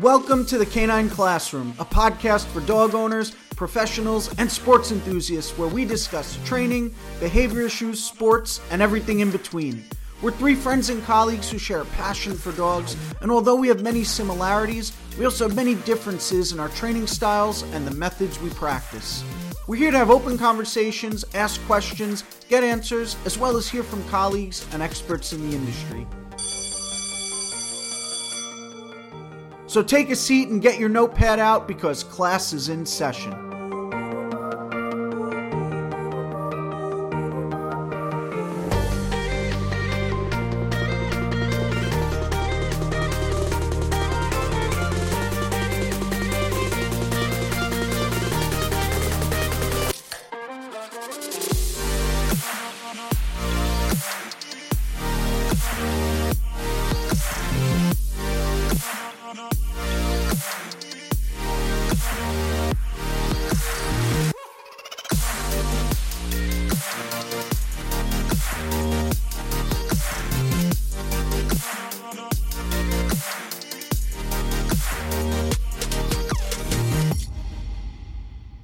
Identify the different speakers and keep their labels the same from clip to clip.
Speaker 1: Welcome to the Canine Classroom, a podcast for dog owners, professionals, and sports enthusiasts where we discuss training, behavior issues, sports, and everything in between. We're three friends and colleagues who share a passion for dogs, and although we have many similarities, we also have many differences in our training styles and the methods we practice. We're here to have open conversations, ask questions, get answers, as well as hear from colleagues and experts in the industry. So take a seat and get your notepad out because class is in session.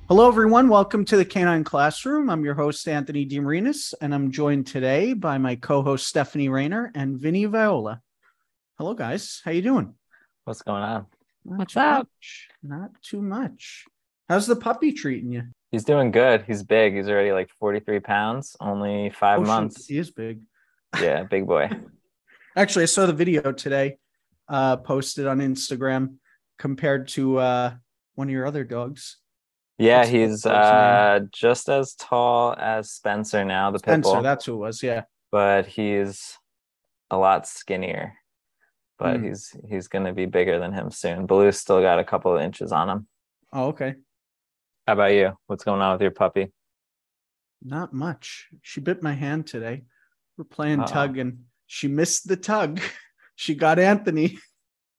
Speaker 1: Hello, everyone. Welcome to the Canine Classroom. I'm your host, Anthony De Marinis, and I'm joined today by my co-host, Stefanie Rainer and Vinny Viola. Hello, guys. How you doing?
Speaker 2: What's going on?
Speaker 1: Not
Speaker 3: What's up?
Speaker 1: much. Not too much. How's the puppy treating you?
Speaker 2: He's doing good. He's big. He's already like 43 pounds, only five
Speaker 1: Oh,
Speaker 2: months.
Speaker 1: He is big.
Speaker 2: Yeah, big boy.
Speaker 1: Actually, I saw the video today, uh, posted on Instagram compared to uh, one of your other dogs,
Speaker 2: Yeah,
Speaker 1: What's
Speaker 2: he's uh just as tall as Spencer now, the pit
Speaker 1: Spencer.
Speaker 2: bull,
Speaker 1: That's who it was. Yeah.
Speaker 2: but he's a lot skinnier. But
Speaker 1: Hmm.
Speaker 2: he's he's gonna be bigger than him soon. Baloo's still got a couple of inches on him.
Speaker 1: Oh, okay.
Speaker 2: How about you? What's going on with your puppy?
Speaker 1: Not much. She bit my hand today. We're playing
Speaker 2: Uh-oh.
Speaker 1: tug and she missed the tug. She got Anthony.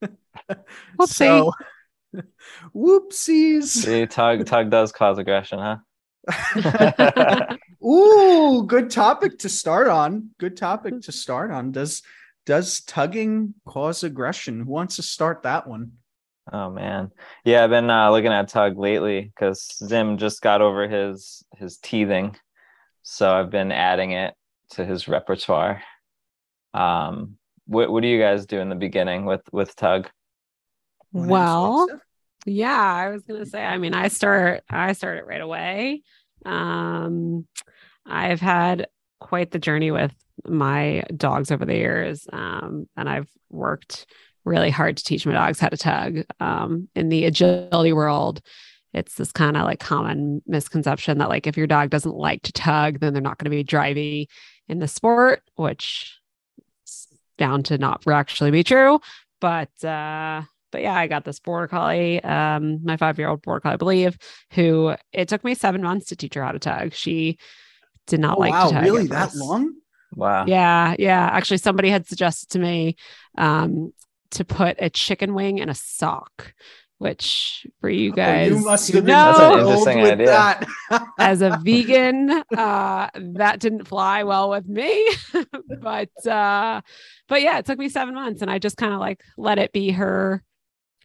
Speaker 3: we'll
Speaker 1: So, whoopsies.
Speaker 2: See, tug tug does cause aggression, huh?
Speaker 1: Ooh, good topic to start on. Good topic to start on. Does does tugging cause aggression? Who wants to start that one?
Speaker 2: Oh man, yeah, I've been uh, looking at Tug lately because Zim just got over his his teething, so I've been adding it to his repertoire. Um, what what do you guys do in the beginning with with Tug?
Speaker 1: Wanna answer that,
Speaker 3: Well, yeah, I was gonna say. I mean, I start. I started right away. Um, I've had quite the journey with my dogs over the years, um, and I've worked really hard to teach my dogs how to tug. Um, in the agility world, it's this kind of like common misconception that like if your dog doesn't like to tug, then they're not going to be drivey in the sport, which is bound to not actually be true. But uh, but yeah, I got this border collie, um, my five year old border collie, I believe, who it took me seven months to teach her how to tug. She did not
Speaker 1: Oh,
Speaker 3: like
Speaker 1: wow,
Speaker 3: to tug.
Speaker 1: really that long?
Speaker 2: Wow.
Speaker 3: Yeah, yeah. Actually, somebody had suggested to me um, to put a chicken wing in a sock, which for you
Speaker 1: Oh,
Speaker 3: guys,
Speaker 1: you must
Speaker 3: who
Speaker 1: have been
Speaker 2: That's an
Speaker 3: know,
Speaker 2: interesting idea.
Speaker 1: that.
Speaker 3: as a vegan, uh, that didn't fly well with me. but uh, but yeah, it took me seven months, and I just kind of like let it be her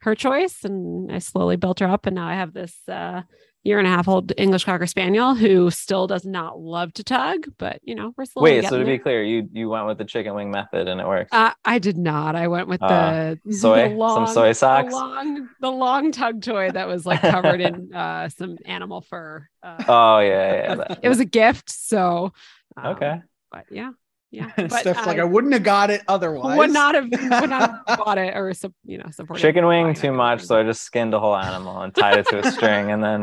Speaker 3: her choice, and I slowly built her up, and now I have this uh, year and a half old English Cocker Spaniel who still does not love to tug, but you know we're slowly
Speaker 2: Wait, so to
Speaker 3: getting
Speaker 2: be clear, you you went with the chicken wing method and it works.
Speaker 3: Uh, I did not. I went with
Speaker 2: Uh,
Speaker 3: the
Speaker 2: soy?
Speaker 3: the
Speaker 2: Some soy socks?
Speaker 3: The long, the long tug toy that was like covered in uh, some animal fur. Uh,
Speaker 2: oh yeah, yeah. that-
Speaker 3: it was a gift, so um,
Speaker 2: okay.
Speaker 3: But yeah, yeah. But
Speaker 1: Steph's like,
Speaker 3: I
Speaker 1: I wouldn't have got it otherwise.
Speaker 3: would not have would not have bought it or you know supported
Speaker 2: Chicken wing too
Speaker 3: it.
Speaker 2: much, so I just skinned a whole animal and tied it to a string, and then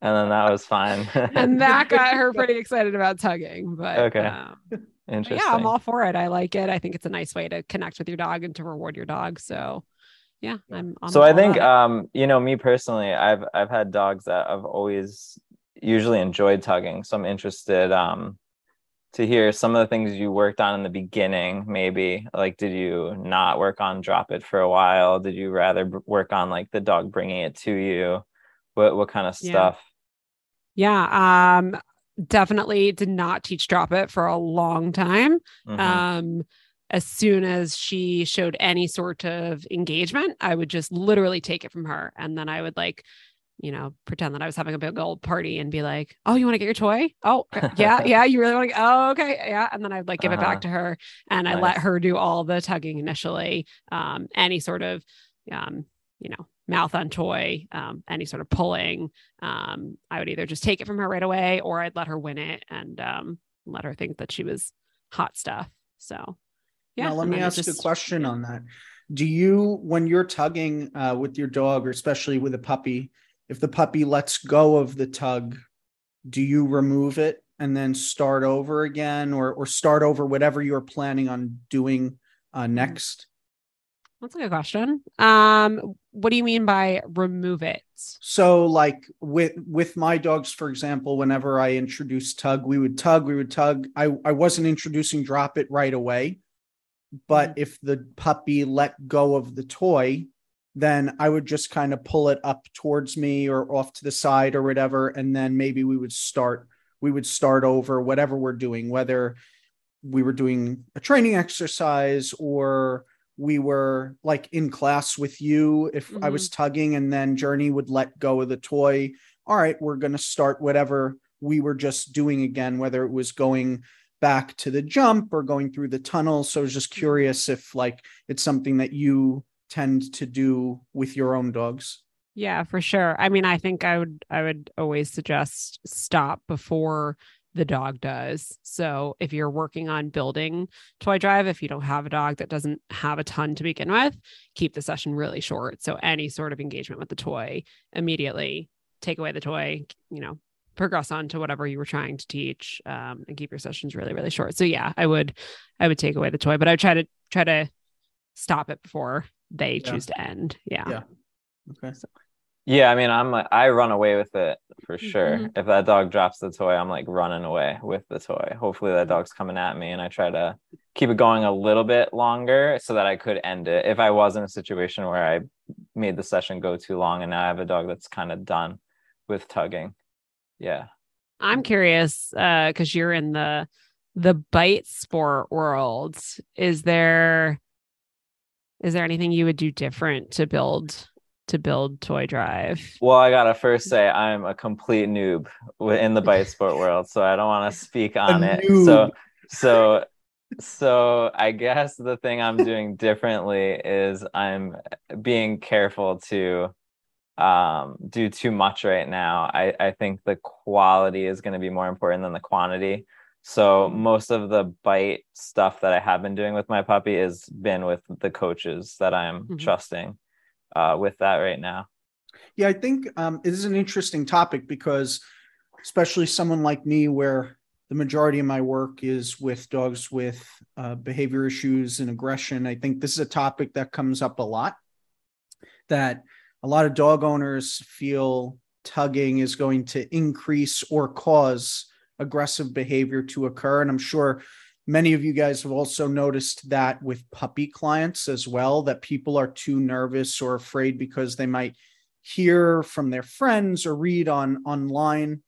Speaker 2: and then that was fine.
Speaker 3: and that got her pretty excited about tugging. But
Speaker 2: Okay.
Speaker 3: um, but
Speaker 2: Interesting.
Speaker 3: yeah, I'm all for it. I like it. I think it's a nice way to connect with your dog and to reward your dog. So yeah, I'm. I'm
Speaker 2: so I think um you know me personally I've I've had dogs that I've always usually enjoyed tugging so I'm interested um to hear some of the things you worked on in the beginning maybe like did you not work on drop it for a while did you rather work on like the dog bringing it to you what what kind of stuff
Speaker 3: Yeah. Um, definitely did not teach drop it for a long time.
Speaker 2: Mhm.
Speaker 3: Um, as soon as she showed any sort of engagement, I would just literally take it from her. And then I would like, you know, pretend that I was having a big old party and be like, Oh, you want to get your toy? Oh, yeah, yeah. You really want to? Oh, okay. Yeah. And then I'd like give uh-huh. it back uh-huh. to her and nice. I let her do all the tugging initially. Um, any sort of, um, you know, mouth on toy, um, any sort of pulling. Um, I would either just take it from her right away or I'd let her win it and um, let her think that she was hot stuff. So,
Speaker 1: yeah. Now, let me ask just, a question on that. Do you, when you're tugging uh, with your dog, or especially with a puppy, if the puppy lets go of the tug, do you remove it and then start over again or, or start over whatever you're planning on doing uh, mm-hmm. next?
Speaker 3: That's a good question. Um, what do you mean by remove it?
Speaker 1: So, like with with my dogs, for example, whenever I introduced tug, we would tug, we would tug. I I wasn't introducing drop it right away, but mm-hmm. if the puppy let go of the toy, then I would just kind of pull it up towards me or off to the side or whatever, and then maybe we would start we would start over whatever we're doing, whether we were doing a training exercise or we were like in class with you if mm-hmm. i was mm-hmm. tugging and then journey would let go of the toy all right we're going to start whatever we were just doing again whether it was going back to the jump or going through the tunnel so i was just curious if like it's something that you tend to do with your own dogs
Speaker 3: yeah for sure i mean i think i would i would always suggest stop before the dog does. So if you're working on building toy drive, if you don't have a dog that doesn't have a ton to begin with, keep the session really short. So any sort of engagement with the toy immediately take away the toy, you know, progress on to whatever you were trying to teach um, and keep your sessions really, really short. So yeah, I would, I would take away the toy, but I would try to try to stop it before they yeah. choose to end. Yeah.
Speaker 1: Yeah. Okay. So.
Speaker 2: Yeah, I mean, I'm like, I run away with it for sure. Mm-hmm. If that dog drops the toy, I'm like running away with the toy. Hopefully, that dog's coming at me, and I try to keep it going a little bit longer so that I could end it. If I was in a situation where I made the session go too long, and now I have a dog that's kind of done with tugging. Yeah,
Speaker 3: I'm curious because uh, you're in the the bite sport world. Is there is there anything you would do different to build to build Toy Drive?
Speaker 2: Well, I gotta first say I'm a complete noob in the bite sport world, so I don't want to speak on it. So, so, so I guess the thing I'm doing differently is I'm being careful to um do too much right now. I I think the quality is going to be more important than the quantity. So most of the bite stuff that I have been doing with my puppy has been with the coaches that I'm mm-hmm. trusting uh, with that right now.
Speaker 1: Yeah, I think um, it is an interesting topic because, especially someone like me, where the majority of my work is with dogs with uh, behavior issues and aggression, I think this is a topic that comes up a lot. That a lot of dog owners feel tugging is going to increase or cause aggressive behavior to occur. And I'm sure Many of you guys have also noticed that with puppy clients as well, that people are too nervous or afraid because they might hear from their friends or read on online.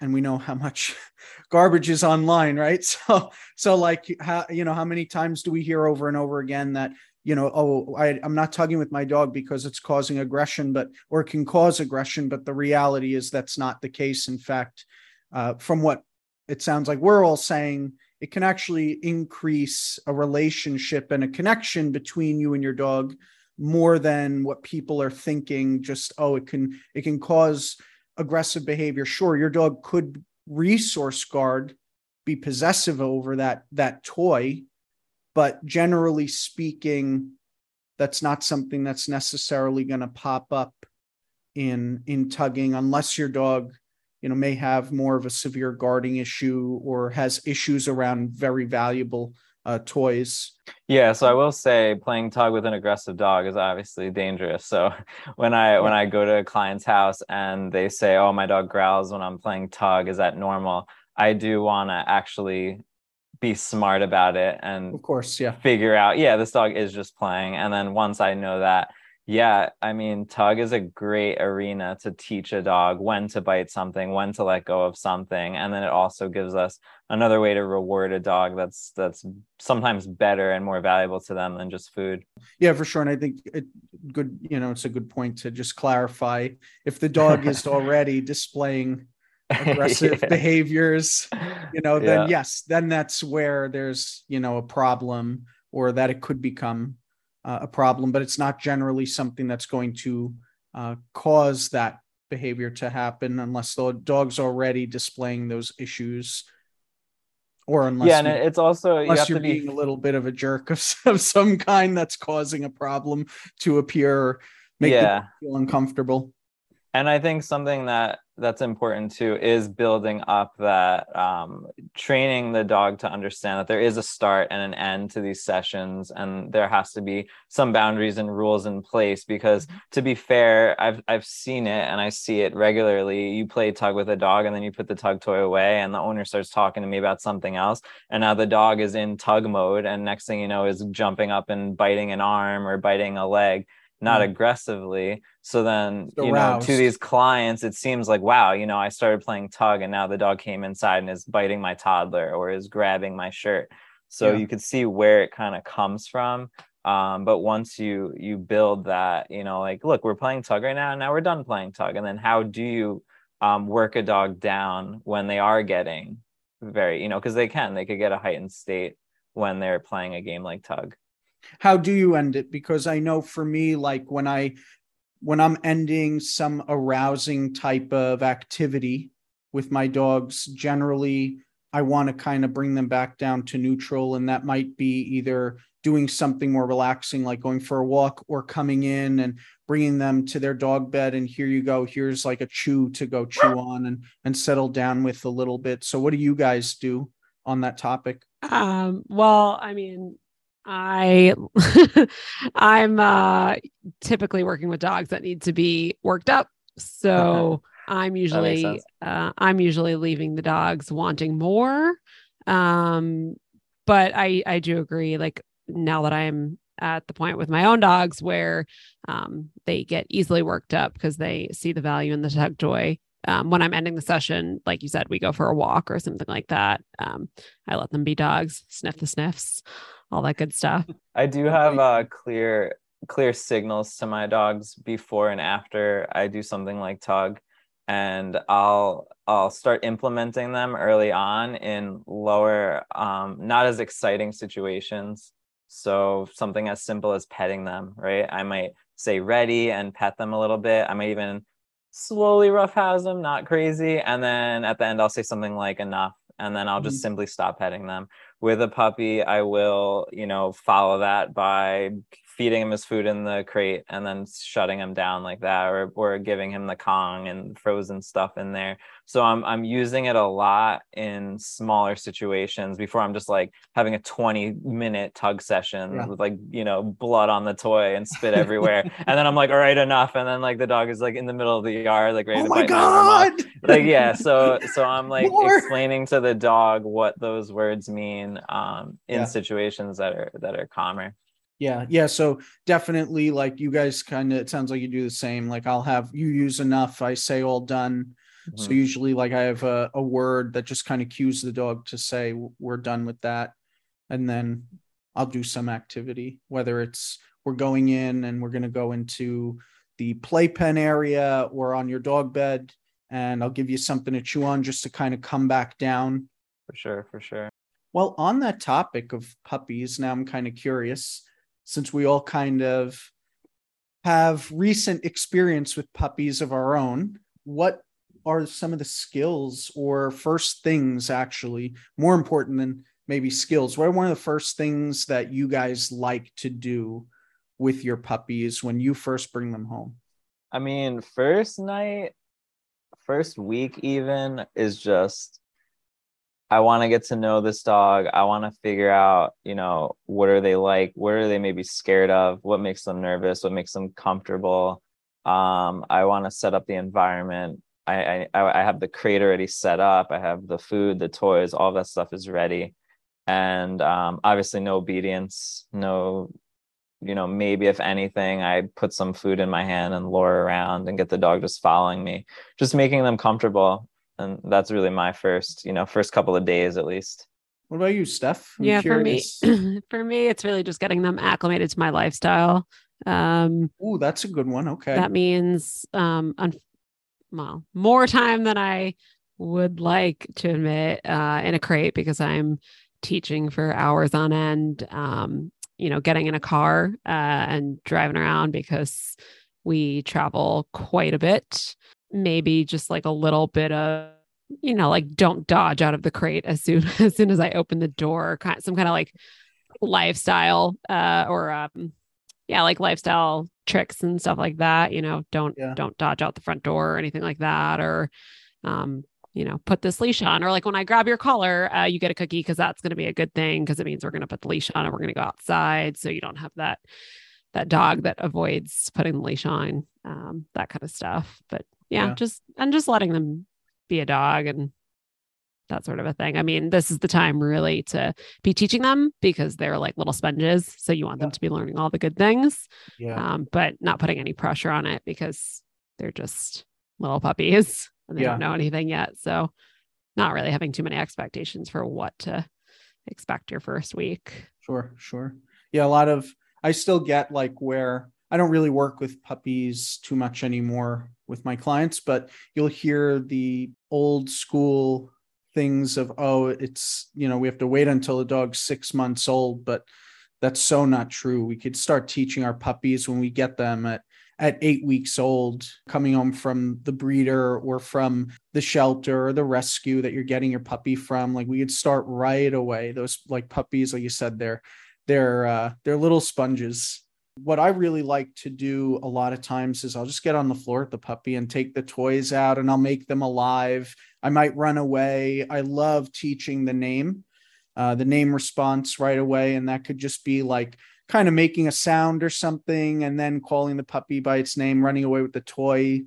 Speaker 1: And we know how much garbage is online right? So so like how you know how many times do we hear over and over again that you know oh I, i'm not tugging with my dog because it's causing aggression but or can cause aggression but the reality is that's not the case. In fact uh, from what it sounds like we're all saying it can actually increase a relationship and a connection between you and your dog more than what people are thinking just oh it can it can cause aggressive behavior. Sure your dog could resource guard be possessive over that that toy but generally speaking that's not something that's necessarily going to pop up in in tugging unless your dog you know may have more of a severe guarding issue or has issues around very valuable uh, toys.
Speaker 2: Yeah, so I will say playing tug with an aggressive dog is obviously dangerous. So when I yeah. when I go to a client's house and they say, "Oh, my dog growls when I'm playing tug," is that normal? I do want to actually be smart about it and
Speaker 1: of course, yeah,
Speaker 2: figure out, yeah, this dog is just playing. And then once I know that, Yeah, I mean, tug is a great arena to teach a dog when to bite something, when to let go of something, and then it also gives us another way to reward a dog that's that's sometimes better and more valuable to them than just food.
Speaker 1: Yeah, for sure, and I think it good. You know, it's a good point to just clarify if the dog is already displaying aggressive yeah. behaviors, you know, then yeah. yes, then that's where there's you know a problem or that it could become uh, a problem, but it's not generally something that's going to uh, cause that behavior to happen unless the dog's already displaying those issues or unless
Speaker 2: yeah and you, it's also
Speaker 1: unless
Speaker 2: you
Speaker 1: are being be... a little bit of a jerk of, of some kind that's causing a problem to appear make yeah. feel uncomfortable
Speaker 2: and i think something that that's important too is building up that um, training the dog to understand that there is a start and an end to these sessions and there has to be some boundaries and rules in place because mm-hmm. to be fair i've i've seen it and i see it regularly you play tug with a dog and then you put the tug toy away and the owner starts talking to me about something else and now the dog is in tug mode and next thing you know is jumping up and biting an arm or biting a leg not mm. aggressively. So then, you know, to these clients, it seems like, wow, you know, I started playing tug and now the dog came inside and is biting my toddler or is grabbing my shirt. So yeah. you could see where it kind of comes from. Um, but once you you build that, you know, like, look, we're playing tug right now, and now we're done playing tug. And then how do you um, work a dog down when they are getting very, you know, because they can, they could get a heightened state when they're playing a game like tug
Speaker 1: how do you end it? Because i know for me like when i when i'm ending some arousing type of activity with my dogs generally i want to kind of bring them back down to neutral and that might be either doing something more relaxing like going for a walk or coming in and bringing them to their dog bed and here you go here's like a chew to go chew on and and settle down with a little bit. So what do you guys do on that topic?
Speaker 3: Um well i mean I I'm uh typically working with dogs that need to be worked up. So I'm usually uh, I'm usually leaving the dogs wanting more. Um but I I do agree like now that I'm at the point with my own dogs where um, they get easily worked up because they see the value in the tug toy. Um, when I'm ending the session, like you said, we go for a walk or something like that. Um, I let them be dogs, sniff the sniffs all that good stuff.
Speaker 2: I do have uh, clear clear signals to my dogs before and after I do something like tug and I'll I'll start implementing them early on in lower um, not as exciting situations. So something as simple as petting them, right? I might say ready and pet them a little bit. I might even slowly roughhouse them, not crazy. And then at the end, I'll say something like enough. And then I'll just mm-hmm. simply stop petting them with a puppy i will you know follow that by feeding him his food in the crate and then shutting him down like that or or giving him the Kong and frozen stuff in there. So I'm I'm using it a lot in smaller situations before I'm just like having a 20 minute tug session yeah. with like, you know, blood on the toy and spit everywhere. and then I'm like, all right, enough. And then like the dog is like in the middle of the yard, like ready
Speaker 1: oh
Speaker 2: to
Speaker 1: my God.
Speaker 2: Like, yeah. So so I'm like More. explaining to the dog what those words mean um in yeah. situations that are that are calmer.
Speaker 1: Yeah, yeah. So definitely, like you guys, kind of. It sounds like you do the same. Like I'll have you use enough. I say all done. Mm-hmm. So usually, like I have a, a word that just kind of cues the dog to say we're done with that, and then I'll do some activity. Whether it's we're going in and we're going to go into the playpen area or on your dog bed, and I'll give you something to chew on just to kind of come back down.
Speaker 2: For sure, for sure.
Speaker 1: Well, on that topic of puppies, now I'm kind of curious since we all kind of have recent experience with puppies of our own, what are some of the skills or first things actually more important than maybe skills? What are one of the first things that you guys like to do with your puppies when you first bring them home?
Speaker 2: I mean, first night, first week even is just I want to get to know this dog. I want to figure out, you know, what are they like? What are they maybe scared of? What makes them nervous? What makes them comfortable? Um, I want to set up the environment. I, I I have the crate already set up. I have the food, the toys, all that stuff is ready, and um, obviously no obedience, no you know, maybe if anything, I put some food in my hand and lure around and get the dog just following me, just making them comfortable. And that's really my first, you know, first couple of days at least.
Speaker 1: What about you, Steph? I'm
Speaker 3: yeah,
Speaker 1: curious.
Speaker 3: for me, for me, it's really just getting them acclimated to my lifestyle. Um,
Speaker 1: Ooh, that's a good one. Okay.
Speaker 3: that means um, un- well, more time than I would like to admit uh, in a crate because I'm teaching for hours on end. Um, you know, getting in a car uh, and driving around because we travel quite a bit. Maybe just like a little bit of you know, like don't dodge out of the crate as soon as soon as I open the door. Kind some kind of like lifestyle uh, or um, yeah, like lifestyle tricks and stuff like that. You know, don't
Speaker 1: Yeah.
Speaker 3: don't dodge out the front door or anything like that, or um, you know, put this leash on, or like when I grab your collar, uh, you get a cookie because that's going to be a good thing because it means we're going to put the leash on and we're going to go outside, so you don't have that that dog that avoids putting the leash on, um, that kind of stuff. But yeah,
Speaker 1: Yeah.
Speaker 3: just and just letting them be a dog and that sort of a thing. I mean, this is the time really to be teaching them because they're like little sponges. So you want them to be learning all the good things,
Speaker 1: yeah.
Speaker 3: um, but not putting any pressure on it because they're just little puppies and they
Speaker 1: Yeah.
Speaker 3: don't know anything yet. So not really having too many expectations for what to expect your first week.
Speaker 1: Sure, sure. Yeah, a lot of I still get like where I don't really work with puppies too much anymore with my clients, but you'll hear the old school things of oh, it's you know, we have to wait until the dog's 6 months old, but that's so not true. We could start teaching our puppies when we get them at at 8 weeks old coming home from the breeder or from the shelter or the rescue that you're getting your puppy from like we could start right away those like puppies like you said they're they're uh, they're little sponges. What I really like to do a lot of times is I'll just get on the floor with the puppy and take the toys out and I'll make them alive. I might run away. I love teaching the name, uh, the name response right away, and that could just be like kind of making a sound or something and then calling the puppy by its name, running away with the toy,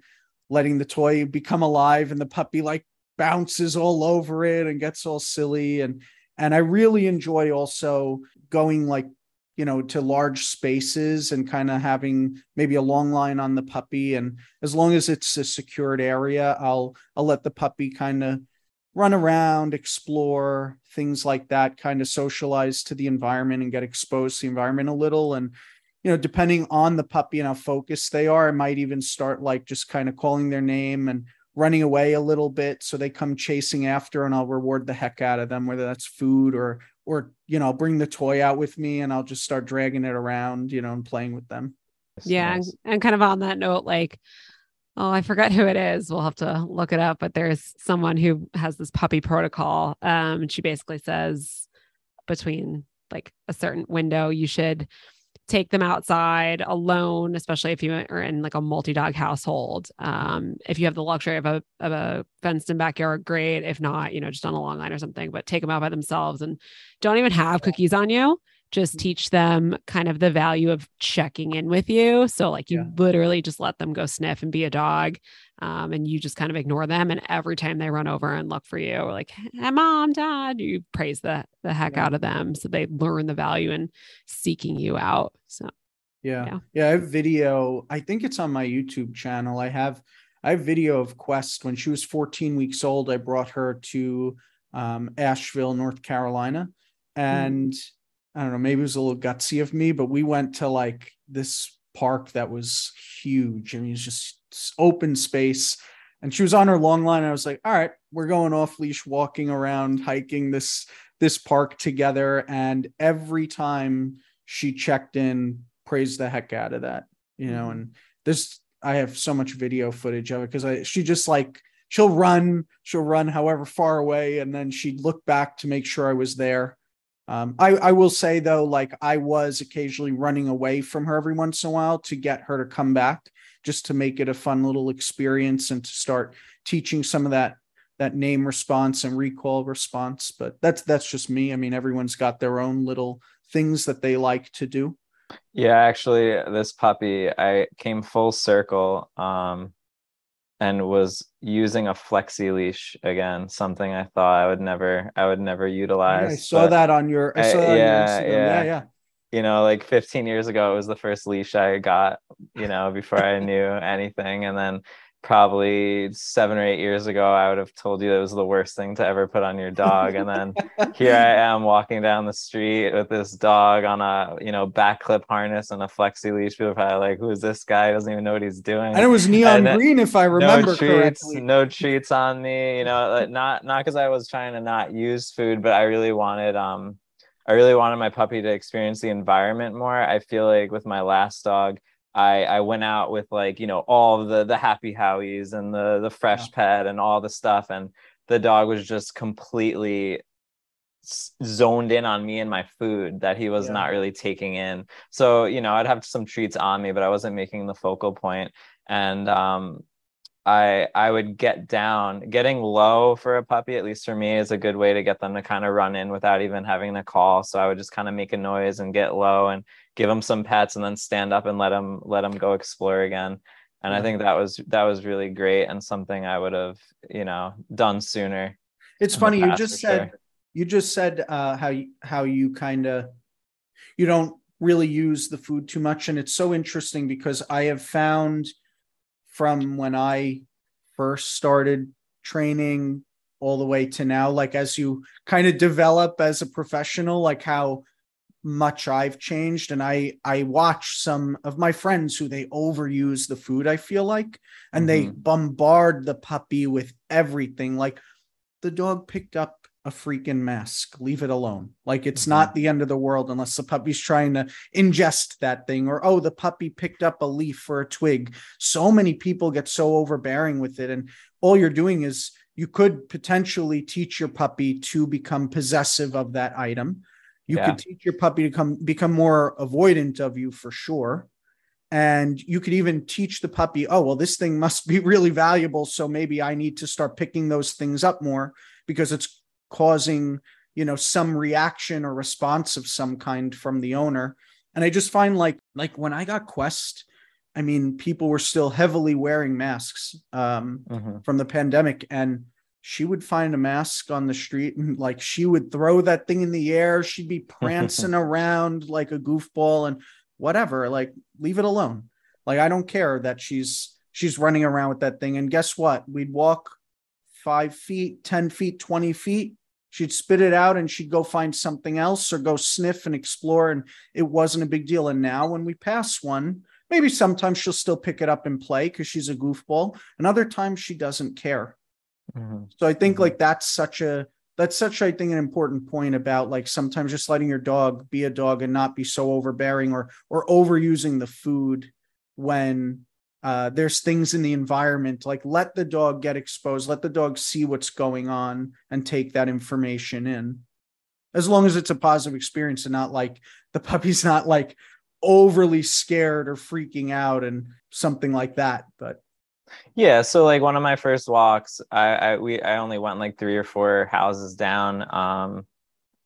Speaker 1: letting the toy become alive, and the puppy like bounces all over it and gets all silly and and I really enjoy also going like you know to large spaces and kind of having maybe a long line on the puppy. And as long as it's a secured area I'll I'll let the puppy kind of run around explore things like that kind of socialize to the environment and get exposed to the environment a little. And you know depending on the puppy and how focused they are I might even start like just kind of calling their name and running away a little bit. So they come chasing after and I'll reward the heck out of them whether that's food or or you know I'll bring the toy out with me and I'll just start dragging it around you know and playing with them
Speaker 3: Yeah.
Speaker 2: Nice.
Speaker 3: And, and kind of on that note, like, oh, I forgot who it is. We'll have to look it up. But there's someone who has this puppy protocol. Um, and she basically says between like a certain window, you should take them outside alone, especially if you are in like a multi-dog household. Um, if you have the luxury of a of a fenced-in backyard, great. If not, you know, just on a long line or something. But take them out by themselves and don't even have cookies on you just teach them kind of the value of checking in with you. So, like, you
Speaker 1: Yeah.
Speaker 3: literally just let them go sniff and be a dog, um, and you just kind of ignore them. And every time they run over and look for you, like, "Hey, mom, dad," you praise the the heck
Speaker 1: Yeah.
Speaker 3: out of them, so they learn the value in seeking you out. So,
Speaker 1: Yeah.
Speaker 3: Yeah.
Speaker 1: yeah. I have video. I think it's on my YouTube channel. I have I have video of Quest when she was 14 weeks old. I brought her to um, Asheville, North Carolina. And I don't know, maybe it was a little gutsy of me, but we went to like this park that was huge. I mean, it's just open space. And she was on her long line. I was like, all right, we're going off leash, walking around, hiking this this park together. And every time she checked in, praised the heck out of that, you know,
Speaker 3: Mhm.
Speaker 1: and this I have so much video footage of it because I she just like she'll run, she'll run however far away, and then she'd look back to make sure I was there. Um, I, I will say though, like I was occasionally running away from her every once in a while to get her to come back, just to make it a fun little experience and to start teaching some of that that name response and recall response. But that's that's just me. I mean, everyone's got their own little things that they like to do.
Speaker 2: Yeah, actually, this puppy, I came full circle um, and was using a flexi leash again, something I thought I would never, I would never
Speaker 1: Yeah,
Speaker 2: utilize.
Speaker 1: I saw that on your. I
Speaker 2: I-
Speaker 1: saw that on your
Speaker 2: yeah. yeah,
Speaker 1: yeah.
Speaker 2: you know, like 15 years ago, it was the first leash I got, you know, before I knew anything. And then probably seven or eight years ago, I would have told you that was the worst thing to ever put on your dog. And then here I am walking down the street with this dog on a, you know, back clip harness and a flexi leash. People are probably like, who's this guy? He doesn't even know what he's doing.
Speaker 1: And it was neon
Speaker 2: And,
Speaker 1: green, if I remember
Speaker 2: no treats,
Speaker 1: correctly.
Speaker 2: no treats on me, you know, like, not, not because I was trying to not use food, but I really wanted, um, I really wanted my puppy to experience the environment more. I feel like with my last dog, I I went out with like you know all the the happy howies and the the fresh pet and all the stuff, and the dog was just completely zoned in on me and my food that he was
Speaker 1: Yeah.
Speaker 2: not really taking in. So you know I'd have some treats on me, but I wasn't making the focal point, and um. I I would get down. Getting low for a puppy, at least for me, is a good way to get them to kind of run in without even having to call. So I would just kind of make a noise and get low and give them some pets and then stand up and let them let them go explore again. And I think that was that was really great and something I would have, you know, done sooner.
Speaker 1: It's funny you just said
Speaker 2: sure.
Speaker 1: you just said uh, how you how you kind of you don't really use the food too much, and it's so interesting because I have found from when I first started training all the way to now, like as you kind of develop as a professional, like how much I've changed and I I watch some of my friends who they overuse the food I feel like and they
Speaker 2: Mhm.
Speaker 1: bombard the puppy with everything. Like the dog picked up a freaking mask. Leave it alone. Like it's
Speaker 2: Mhm.
Speaker 1: not the end of the world unless the puppy's trying to ingest that thing or oh the puppy picked up a leaf or a twig. So many people get so overbearing with it and all you're doing is you could potentially teach your puppy to become possessive of that item you
Speaker 2: Yeah.
Speaker 1: could teach your puppy to come become more avoidant of you for sure and you could even teach the puppy oh well this thing must be really valuable so maybe i need to start picking those things up more because it's causing you know some reaction or response of some kind from the owner and i just find like like when i got quest i mean people were still heavily wearing masks um
Speaker 2: Mhm.
Speaker 1: from the pandemic and she would find a mask on the street and like she would throw that thing in the air. She'd be prancing around like a goofball and whatever like leave it alone. Like i don't care that she's she's running around with that thing. And guess what? We'd walk five feet ten feet 20 feet. She'd spit it out and she'd go find something else or go sniff and explore and it wasn't a big deal. And now when we pass one maybe sometimes she'll still pick it up and play because she's a goofball and other times she doesn't care
Speaker 2: Mhm.
Speaker 1: so I think
Speaker 2: Mhm.
Speaker 1: like that's such a that's such I think an important point about like sometimes just letting your dog be a dog and not be so overbearing or or overusing the food when uh, there's things in the environment like let the dog get exposed let the dog see what's going on and take that information in as long as it's a positive experience and not like the puppy's not like overly scared or freaking out and something like that but
Speaker 2: Yeah, so like one of my first walks, I, I we I only went like three or four houses down, um,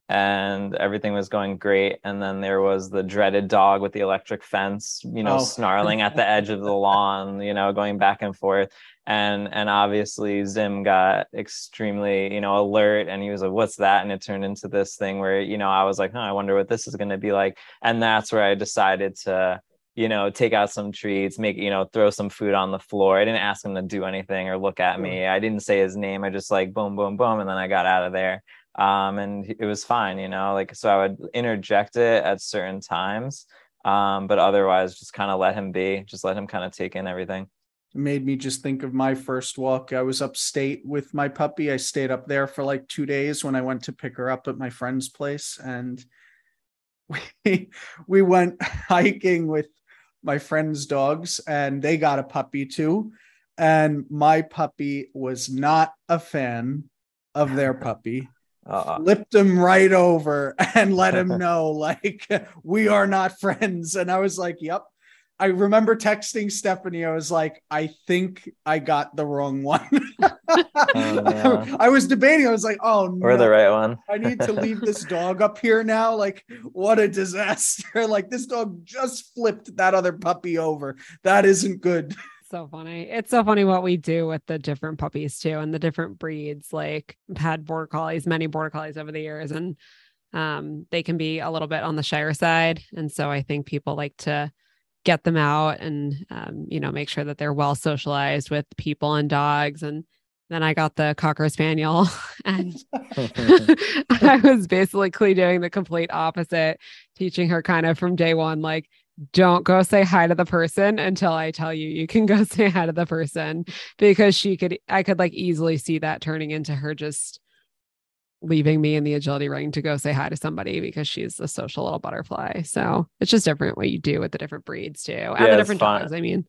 Speaker 2: and everything was going great. And then there was the dreaded dog with the electric fence, you know,
Speaker 1: Oh.
Speaker 2: snarling at the edge of the lawn, you know, going back and forth. And and obviously Zim got extremely, you know, alert, and he was like, "What's that?" And it turned into this thing where, you know, I was like, "Huh, I wonder what this is going to be like." And that's where I decided to you know, take out some treats, make, you know, throw some food on the floor. I didn't ask him to do anything or look at me. I didn't say his name. I just like boom, boom, boom. And then I got out of there. Um, and it was fine, you know, like, so I would interject it at certain times. Um, but otherwise just kind of let him be, just let him kind of take in everything.
Speaker 1: It made me just think of my first walk. I was upstate with my puppy. I stayed up there for like two days when I went to pick her up at my friend's place. And we we went hiking with my friend's dogs and they got a puppy too. And my puppy was not a fan of their puppy.
Speaker 2: Uh,
Speaker 1: Flipped him right over and let him know, like, we are not friends. And I was like, Yep. I remember texting Stephanie. I was like, I think I got the wrong one.
Speaker 2: no.
Speaker 1: I was debating. I was like, oh no.
Speaker 2: we're the right one.
Speaker 1: I need to leave this dog up here now. Like, what a disaster. like, this dog just flipped that other puppy over. That isn't good.
Speaker 3: so funny. It's so funny what we do with the different puppies too and the different breeds. Like I've had border collies, many border collies over the years. And um, they can be a little bit on the shyer side. And so I think people like to get them out and, um, you know, make sure that they're well socialized with people and dogs. And then I got the Cocker Spaniel and I was basically doing the complete opposite, teaching her kind of from day one, like, don't go say hi to the person until I tell you you can go say hi to the person because she could, I could like easily see that turning into her just leaving me in the agility ring to go say hi to somebody because she's a social little butterfly. So it's just different what you do with the different breeds too, and
Speaker 2: Yeah,
Speaker 3: the different dogs. I mean,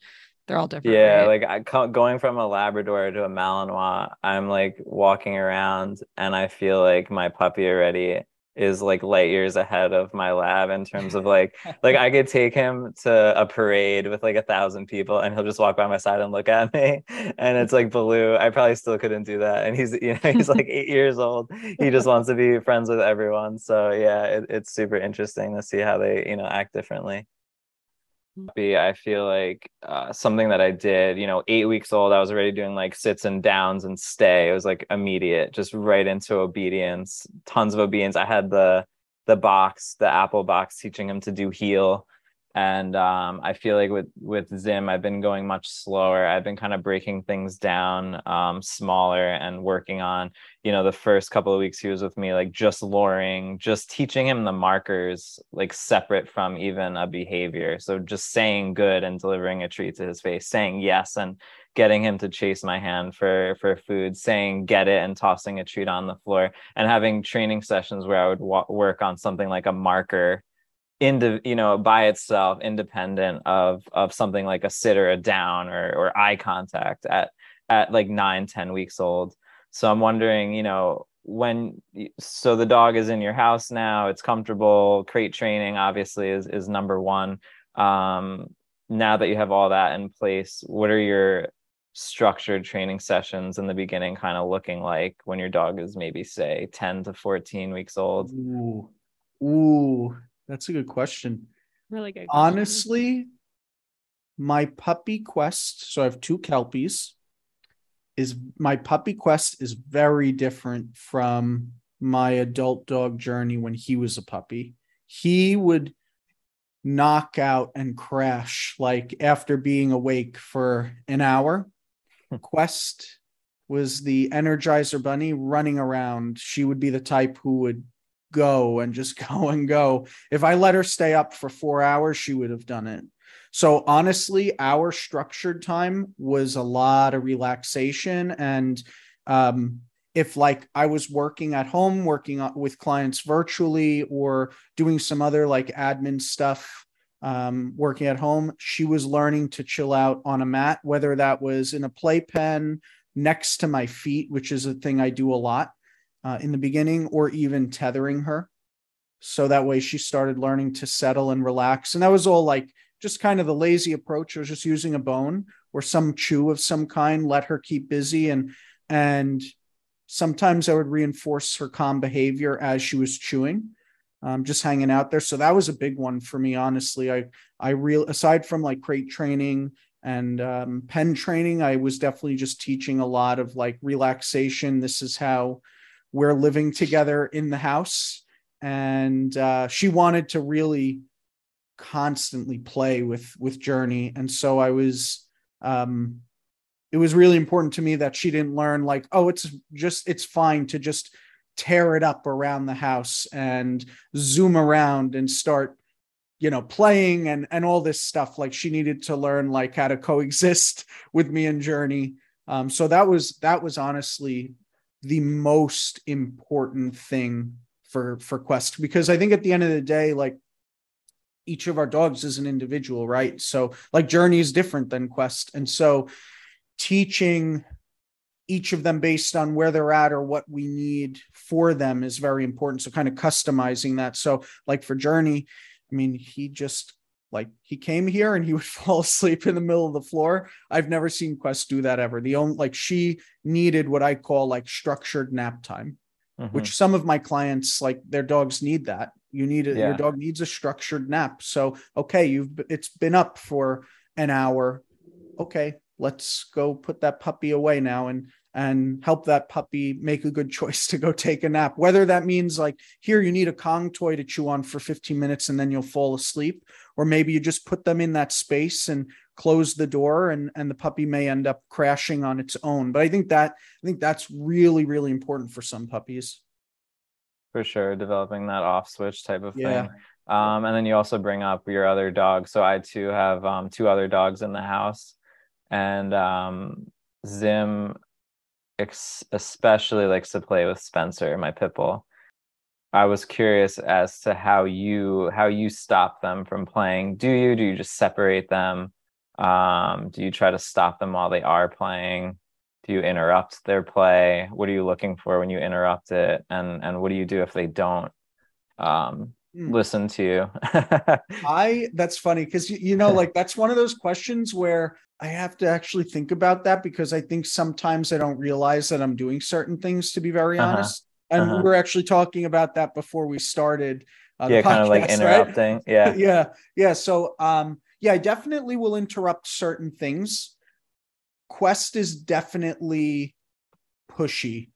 Speaker 3: they're all different.
Speaker 2: Yeah,
Speaker 3: right?
Speaker 2: like I going from a Labrador to a Malinois, I'm like walking around and I feel like my puppy already is like light years ahead of my lab in terms of like like I could take him to a parade with like a thousand people and he'll just walk by my side and look at me and it's like Baloo. I probably still couldn't do that. And he's you know he's like eight years old. He just wants to be friends with everyone. So yeah, it, it's super interesting to see how they you know act differently. I feel like uh, something that I did, you know, eight weeks old, I was already doing like sits and downs and stay. It was like immediate, just right into obedience, tons of obedience. I had the the box, the Apple box, teaching him to do heel, and um, I feel like with with Zim, I've been going much slower. I've been kind of breaking things down, um, smaller, and working on, you know, the first couple of weeks he was with me, like just luring, just teaching him the markers, like separate from even a behavior. So just saying good and delivering a treat to his face, saying yes and getting him to chase my hand for for food, saying get it and tossing a treat on the floor, and having training sessions where I would wa- work on something like a marker into you know by itself independent of of something like a sit or a down or or eye contact at at like nine ten weeks old. So i'm wondering you know when so the dog is in your house now it's comfortable crate training obviously is is number one. Um now that you have all that in place what are your structured training sessions in the beginning kind of looking like when your dog is maybe say 10 to 14 weeks old?
Speaker 1: Ooh, ooh, that's a good question.
Speaker 3: really good. question.
Speaker 1: Honestly, my puppy quest. So I have two kelpies. Is my puppy quest is very different from my adult dog journey when he was a puppy. He would knock out and crash like after being awake for an hour. Hmm. Quest was the Energizer Bunny running around. She would be the type who would go and just go and go. If I let her stay up for four hours, she would have done it. So honestly, our structured time was a lot of relaxation. And um, if like I was working at home, working with clients virtually, or doing some other like admin stuff, um, working at home, she was learning to chill out on a mat, whether that was in a playpen next to my feet, which is a thing I do a lot uh, in the beginning, or even tethering her. So that way she started learning to settle and relax. And that was all like just kind of the lazy approach. Was just using a bone or some chew of some kind, let her keep busy. And, and sometimes I would reinforce her calm behavior as she was chewing, um, just hanging out there. So that was a big one for me, honestly. I, I real aside from like crate training and um, pen training, I was definitely just teaching a lot of like relaxation. This is how we're living together in the house. And uh, she wanted to really constantly play with with journey. And so i was um it was really important to me that she didn't learn like oh it's just it's fine to just tear it up around the house and zoom around and start you know playing and and all this stuff. Like she needed to learn like how to coexist with me and journey. Um so that was that was honestly the most important thing for for quest because i think at the end of the day like each of our dogs is an individual right? So like journey is different than quest. And so teaching each of them based on where they're at or what we need for them is very important. So kind of customizing that. So like for journey i mean he just like he came here and he would fall asleep in the middle of the floor. I've never seen quest do that ever. The only like she needed what i call like structured nap time
Speaker 2: Mhm.
Speaker 1: which some of my clients like their dogs need that. You need a, your dog needs a structured nap. So okay you've it's been up for an hour. Okay let's go put that puppy away now and and help that puppy make a good choice to go take a nap. Whether that means like, here, you need a Kong toy to chew on for 15 minutes and then you'll fall asleep, or maybe you just put them in that space and close the door and, and the puppy may end up crashing on its own. But I think that, I think that's really, really important for some puppies.
Speaker 2: For sure. Developing that off switch type of
Speaker 1: Yeah.
Speaker 2: thing. Um, and then you also bring up your other dog. So I too have um, two other dogs in the house, and um, Zim ex- especially likes to play with Spencer, my pit bull. I was curious as to how you how you stop them from playing. Do you do you just separate them? Um, do you try to stop them while they are playing? Do you interrupt their play? What are you looking for when you interrupt it? And and what do you do if they don't um,
Speaker 1: Hmm.
Speaker 2: listen to you?
Speaker 1: I that's funny because you, you know, like that's one of those questions where I have to actually think about that because I think sometimes I don't realize that I'm doing certain things to be very
Speaker 2: Uh-huh.
Speaker 1: honest. And
Speaker 2: Uh-huh.
Speaker 1: we were actually talking about that before we started. Uh,
Speaker 2: yeah, kind of like
Speaker 1: podcast, right?
Speaker 2: Yeah.
Speaker 1: yeah yeah so um yeah i definitely will interrupt certain things quest is definitely pushy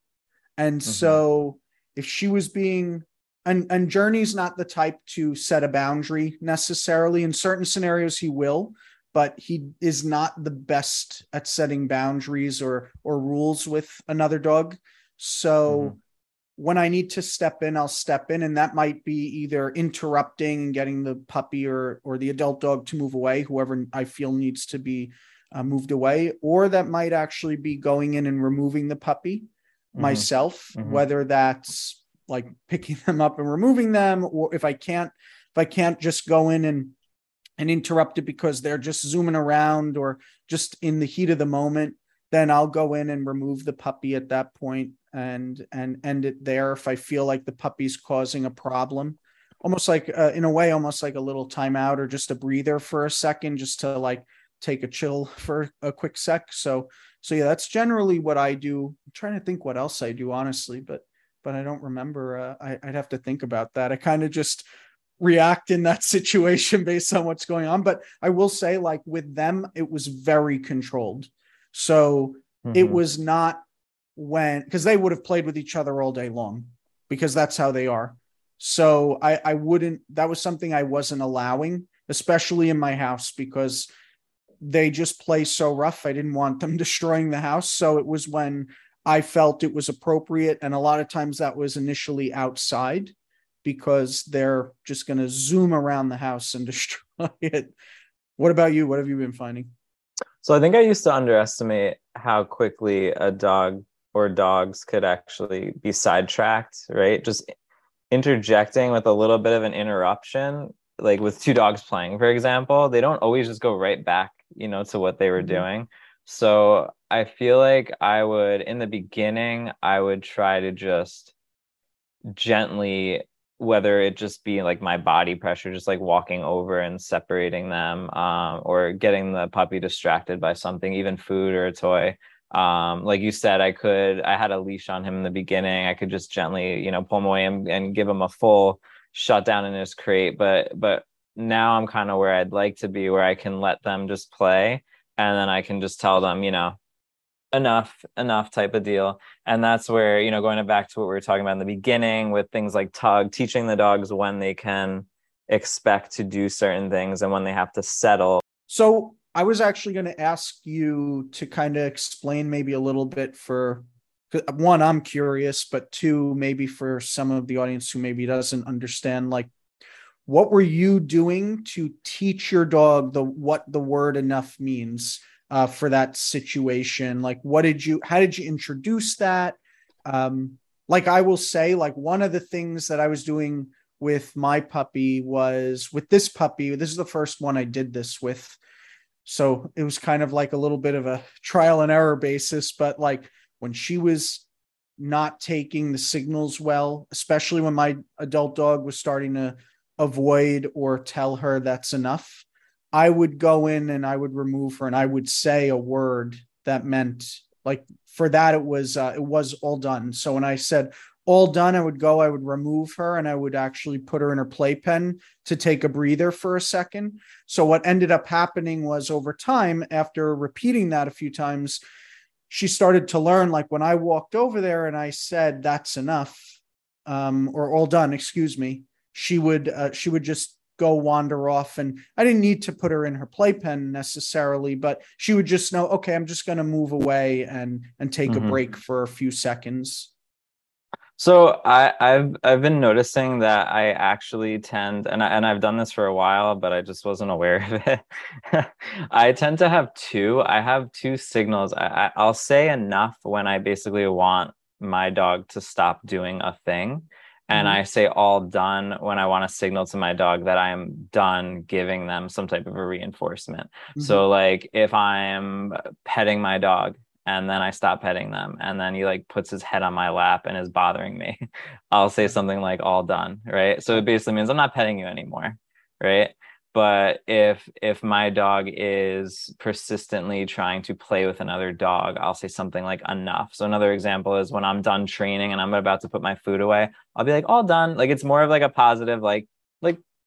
Speaker 1: and
Speaker 2: Mhm.
Speaker 1: so if she was being and and journey's not the type to set a boundary necessarily in certain scenarios he will but he is not the best at setting boundaries or or rules with another dog so when I need to step in, I'll step in, and that might be either interrupting and getting the puppy or or the adult dog to move away, whoever I feel needs to be uh, moved away, or that might actually be going in and removing the puppy
Speaker 2: Mhm.
Speaker 1: myself,
Speaker 2: Mhm.
Speaker 1: whether that's like picking them up and removing them, or if I can't if I can't just go in and and interrupt it because they're just zooming around or just in the heat of the moment, then I'll go in and remove the puppy at that point and and end it there if I feel like the puppy's causing a problem. Almost like uh, in a way, almost like a little timeout or just a breather for a second, just to like take a chill for a quick sec. So so yeah, that's generally what I do. I'm trying to think what else I do honestly, but but I don't remember. Uh, I, I'd have to think about that. I kind of just react in that situation based on what's going on. But I will say, like with them, it was very controlled. So it
Speaker 2: Mhm.
Speaker 1: was not when because they would have played with each other all day long because that's how they are. So I, I wouldn't that was something I wasn't allowing, especially in my house, because they just play so rough. I didn't want them destroying the house. So it was when I felt it was appropriate. And a lot of times that was initially outside because they're just going to zoom around the house and destroy it. What about you? What have you been finding?
Speaker 2: So I think I used to underestimate how quickly a dog or dogs could actually be sidetracked, right? Just interjecting with a little bit of an interruption, like with two dogs playing, for example, they don't always just go right back, you know, to what they were
Speaker 1: Mhm.
Speaker 2: doing. So I feel like I would, in the beginning, I would try to just gently whether it just be like my body pressure just like walking over and separating them um, or getting the puppy distracted by something even food or a toy. Um, like you said i could i had a leash on him in the beginning. I could just gently you know pull him away and, and give him a full shutdown in his crate. But but now i'm kind of where i'd like to be where i can let them just play and then i can just tell them you know enough enough type of deal. And that's where you know going back to what we were talking about in the beginning with things like tug teaching the dogs when they can expect to do certain things and when they have to settle.
Speaker 1: So I was actually going to ask you to kind of explain maybe a little bit for one, I'm curious, but two, maybe for some of the audience who maybe doesn't understand, like what were you doing to teach your dog the what the word enough means uh, for that situation? Like, what did you? How did you introduce that? Um, like I will say, like one of the things that I was doing with my puppy was with this puppy. This is the first one I did this with. So it was kind of like a little bit of a trial and error basis. But like when she was not taking the signals well, especially when my adult dog was starting to avoid or tell her that's enough, I would go in and I would remove her and I would say a word that meant like for that it was uh, it was all done. So when I said all done, I would go, I would remove her and I would actually put her in her playpen to take a breather for a second. So, what ended up happening was over time, after repeating that a few times, she started to learn like when I walked over there and I said, that's enough, um, or all done, excuse me, she would, uh, she would just go wander off and I didn't need to put her in her playpen necessarily, but she would just know, okay, I'm just going to move away and, and take mm-hmm. a break for a few seconds.
Speaker 2: So I, have I've been noticing that I actually tend, and I, and I've done this for a while, but I just wasn't aware of it. I tend to have two. I have two signals. I, I'll say enough when I basically want my dog to stop doing a thing, and mm-hmm. I say all done when I want to signal to my dog that I am done giving them some type of a reinforcement. Mm-hmm. So like if I'm petting my dog and then I stop petting them and then he like puts his head on my lap and is bothering me, I'll say something like all done, right? So it basically means I'm not petting you anymore, right? But if if my dog is persistently trying to play with another dog, I'll say something like enough. So another example is when I'm done training and I'm about to put my food away, I'll be like all done. Like it's more of like a positive like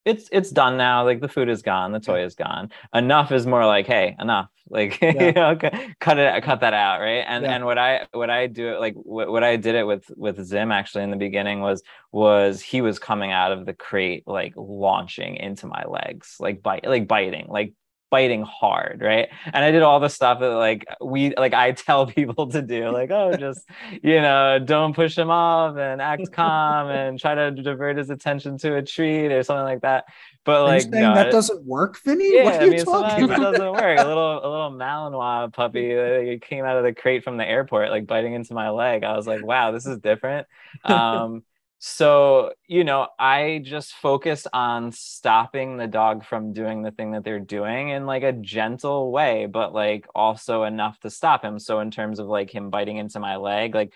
Speaker 2: it's it's done now. Like the food is gone, the toy is gone. Enough is more like, hey, enough. Like yeah. you know, cut it, cut that out, right? And yeah. and what I what I do it like what, what I did it with with Zim actually in the beginning was was he was coming out of the crate like launching into my legs, like bite like biting, like fighting hard, right? And I did all the stuff that like we like I tell people to do, like, oh, just you know, don't push him off and act calm and try to divert his attention to a treat or something like that. But like
Speaker 1: no, that doesn't work, Vinny.
Speaker 2: Yeah, I mean, sometimes it doesn't work. A little a little Malinois puppy uh, came out of the crate from the airport, like biting into my leg. I was like, wow, this is different. Um, so you know i just focus on stopping the dog from doing the thing that they're doing in like a gentle way but like also enough to stop him. So in terms of like him biting into my leg like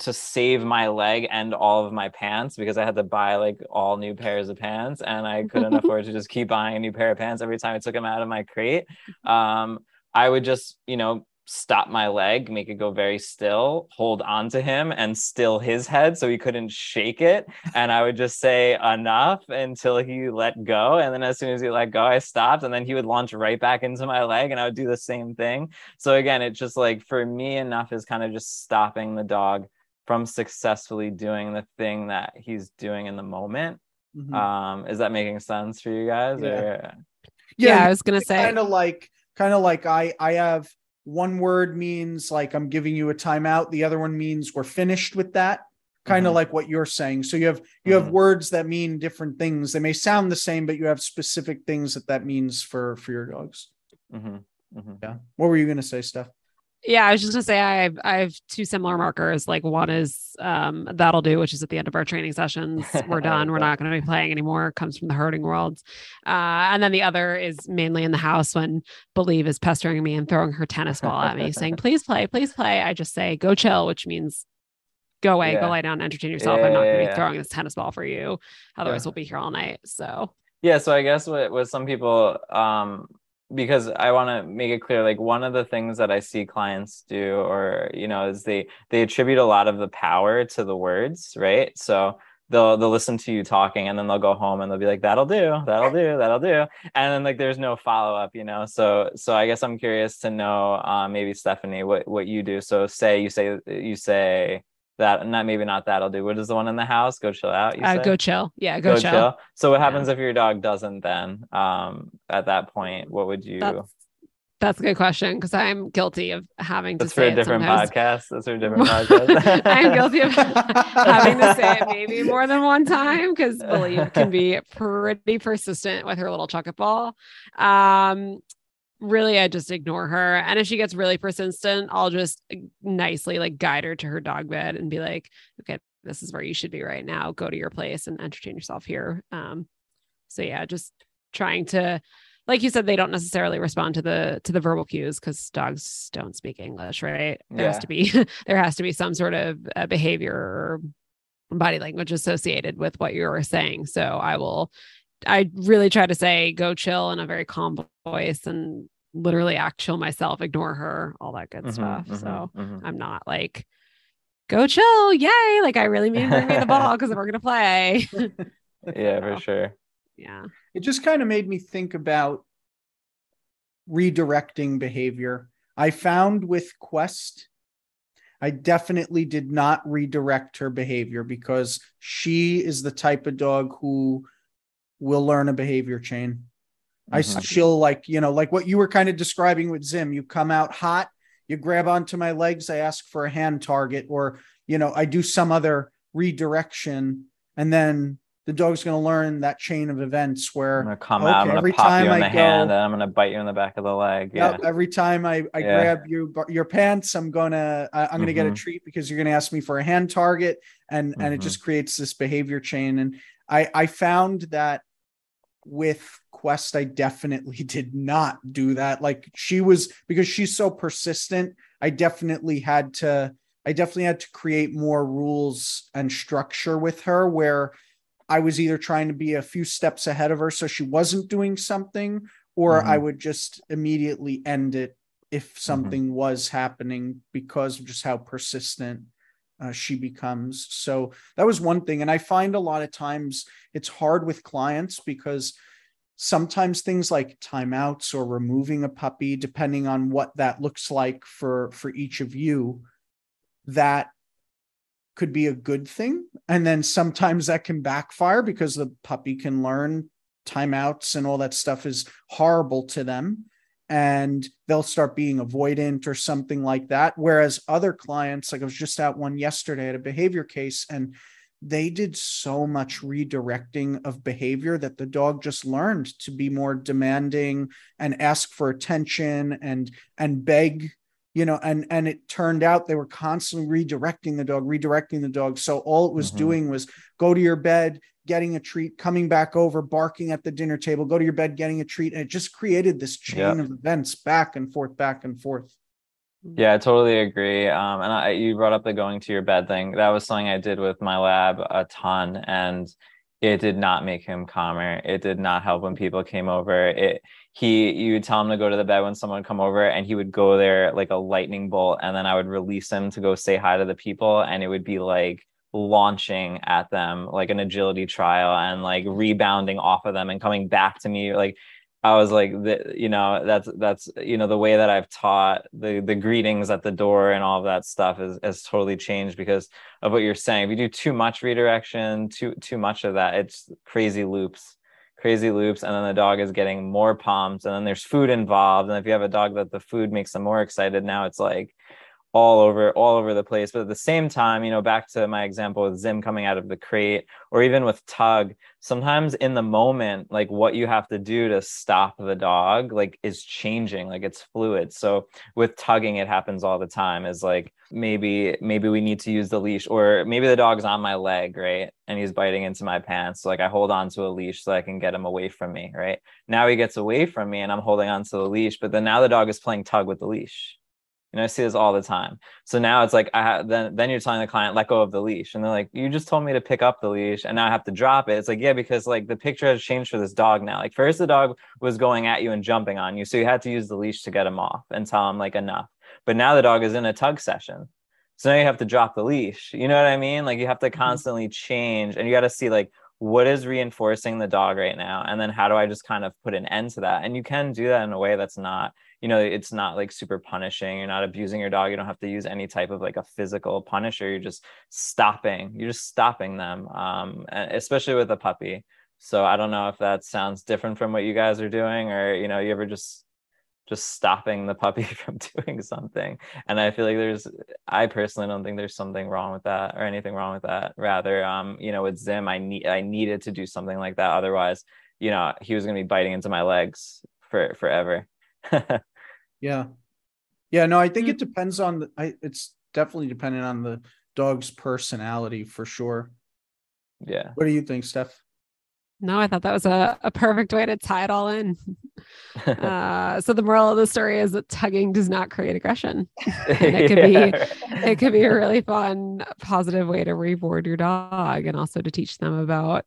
Speaker 2: to save my leg and all of my pants because i had to buy like all new pairs of pants and i couldn't afford to just keep buying a new pair of pants every time i took him out of my crate. Um i would just you know stop my leg, make it go very still, hold on to him and still his head so he couldn't shake it. And I would just say enough until he let go. And then as soon as he let go, I stopped. And then he would launch right back into my leg and I would do the same thing. So again, it's just like for me, enough is kind of just stopping the dog from successfully doing the thing that he's doing in the moment. Mm-hmm. Um, is that making sense for you guys?
Speaker 3: Yeah. Or... yeah, yeah I was gonna say
Speaker 1: kind of like kind of like I I have one word means like I'm giving you a timeout. The other one means we're finished with that. Kind of mm-hmm. like what you're saying. So you have you mm-hmm. have words that mean different things. They may sound the same, but you have specific things that that means for for your dogs. Mm-hmm. mm-hmm. Yeah. What were you gonna say, Steph?
Speaker 3: Yeah, I was just gonna say I have I have two similar markers. Like one is um, that'll do, which is at the end of our training sessions. We're done. We're not going to be playing anymore. Comes from the herding world. Uh, and then the other is mainly in the house when Believe is pestering me and throwing her tennis ball at me, saying, "Please play, please play." I just say, "Go chill," which means go away, yeah. go lie down, entertain yourself. Yeah, I'm not going to yeah, be throwing this tennis ball for you. Otherwise, we'll be here all night. So
Speaker 2: yeah, so I guess what what some people um because I want to make it clear like one of the things that I see clients do or you know is they they attribute a lot of the power to the words, right? So they'll they'll listen to you talking and then they'll go home and they'll be like that'll do, that'll do, that'll do. And then like there's no follow up, you know. So so I guess I'm curious to know uh, maybe Stefanie what what you do. So say you say you say that not maybe not that'll do. What is the one in the house? Go chill out.
Speaker 3: You uh, go chill. Yeah, go, go chill. chill.
Speaker 2: So what happens yeah. if your dog doesn't then? Um, at that point, what would you?
Speaker 3: That's, that's a good question because I'm guilty of having to.
Speaker 2: That's for a different podcast. That's for a different podcast.
Speaker 3: I'm guilty of having to say it maybe more than one time because Believe can be pretty persistent with her little chocolate ball. Um, really I just ignore her. And if she gets really persistent, I'll just uh, nicely like guide her to her dog bed and be like, okay, this is where you should be right now. Go to your place and entertain yourself here. Um, so yeah, just trying to like you said, they don't necessarily respond to the to the verbal cues because dogs don't speak English, right? There yeah. has to be there has to be some sort of uh, behavior or body language associated with what you're saying. So I will I really try to say go chill in a very calm voice and literally act chill myself, ignore her, all that good mm-hmm, stuff. Mm-hmm, so mm-hmm. I'm not like go chill, yay! Like I really mean bring me the ball because we're gonna play.
Speaker 2: yeah, for sure.
Speaker 3: Yeah.
Speaker 1: It just kind of made me think about redirecting behavior. I found with Quest, I definitely did not redirect her behavior because she is the type of dog who will learn a behavior chain. I
Speaker 2: Mhm.
Speaker 1: she'll like, you know, like what you were kind of describing with Zim. You come out hot, you grab onto my legs, I ask for a hand target, or you know, I do some other redirection, and then the dog's going to learn that chain of events where
Speaker 2: I'm gonna come
Speaker 1: okay,
Speaker 2: out. I'm gonna
Speaker 1: every
Speaker 2: pop
Speaker 1: time
Speaker 2: you in
Speaker 1: I
Speaker 2: the hand,
Speaker 1: go-
Speaker 2: and I'm gonna bite you in the back of the leg. Yeah.
Speaker 1: Yep, every time I, I
Speaker 2: Yeah.
Speaker 1: grab you your pants, I'm gonna I, I'm gonna get a
Speaker 2: Mhm.
Speaker 1: treat because you're gonna ask me for a hand target, and and it
Speaker 2: Mhm.
Speaker 1: just creates this behavior chain. And I I found that with Quest, I definitely did not do that. Like she was because she's so persistent. I definitely had to I definitely had to create more rules and structure with her where I was either trying to be a few steps ahead of her so she wasn't doing something, or I mm-hmm. would just immediately end it if mm-hmm. something was happening because of just how persistent uh, she becomes. So that was one thing. And I find a lot of times it's hard with clients because sometimes things like timeouts or removing a puppy, depending on what that looks like for for each of you, that could be a good thing. And then sometimes that can backfire because the puppy can learn timeouts and all that stuff is horrible to them. And they'll start being avoidant or something like that. Whereas other clients, like I was just at one yesterday at a behavior case, and they did so much redirecting of behavior that the dog just learned to be more demanding and ask for attention and and beg you know and and it turned out they were constantly redirecting the dog redirecting the dog so all it was
Speaker 2: Mhm.
Speaker 1: doing was go to your bed getting a treat coming back over barking at the dinner table go to your bed getting a treat and it just created this chain
Speaker 2: Yep.
Speaker 1: of events back and forth back and forth
Speaker 2: Yeah, I totally agree. Um, and I, you brought up the going to your bed thing. That was something I did with my lab a ton, and it did not make him calmer. It did not help when people came over. It he you would tell him to go to the bed when someone would come over, and he would go there like a lightning bolt, and then I would release him to go say hi to the people, and it would be like launching at them like an agility trial and like rebounding off of them and coming back to me like I was like, the, you know, that's that's you know the way that I've taught the the greetings at the door and all of that stuff is has totally changed because of what you're saying. If you do too much redirection, too too much of that, it's crazy loops, crazy loops, and then the dog is getting more pumped, and then there's food involved, and if you have a dog that the food makes them more excited, now it's like all over all over the place. But at the same time, you know, back to my example with Zim coming out of the crate, or even with Tug, sometimes in the moment like what you have to do to stop the dog like is changing like it's fluid. So with tugging it happens all the time is like maybe maybe we need to use the leash or maybe the dog's on my leg right? And he's biting into my pants. So like i hold on to a leash so i can get him away from me right? Now he gets away from me and i'm holding on to the leash but then now the dog is playing tug with the leash you know, I see this all the time. So now it's like I ha- then then you're telling the client let go of the leash, and they're like, "You just told me to pick up the leash, and now I have to drop it." It's like, yeah, because like the picture has changed for this dog now. Like first the dog was going at you and jumping on you, so you had to use the leash to get him off and tell him like enough. But now the dog is in a tug session, so now you have to drop the leash. You know what I mean? Like you have to mm-hmm. constantly change, and you got to see like what is reinforcing the dog right now, and then how do I just kind of put an end to that? And you can do that in a way that's not you know it's not like super punishing you're not abusing your dog you don't have to use any type of like a physical punisher you're just stopping you're just stopping them um especially with a puppy. So i don't know if that sounds different from what you guys are doing or you know you ever just just stopping the puppy from doing something. And i feel like there's i personally don't think there's something wrong with that or anything wrong with that. Rather um you know with zim i need i needed to do something like that. Otherwise you know he was going to be biting into my legs for forever
Speaker 1: Yeah. Yeah, no, I think
Speaker 3: Mm.
Speaker 1: it depends on the I it's definitely dependent on the dog's personality for sure.
Speaker 2: yeah
Speaker 1: What do you think, Steph?
Speaker 3: No, I thought that was a, a perfect way to tie it all in. Uh, so the moral of the story is that tugging does not create aggression. And it could be- It could be a really fun, positive way to reward your dog and also to teach them about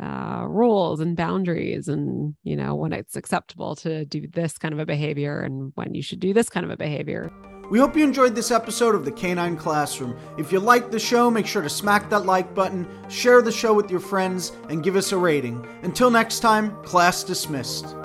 Speaker 3: uh, rules and boundaries and, you know, when it's acceptable to do this kind of a behavior and when you should do this kind of a behavior.
Speaker 1: We hope you enjoyed this episode of the Canine Classroom. If you liked the show, make sure to smack that like button, share the show with your friends, and give us a rating. Until next time, class dismissed.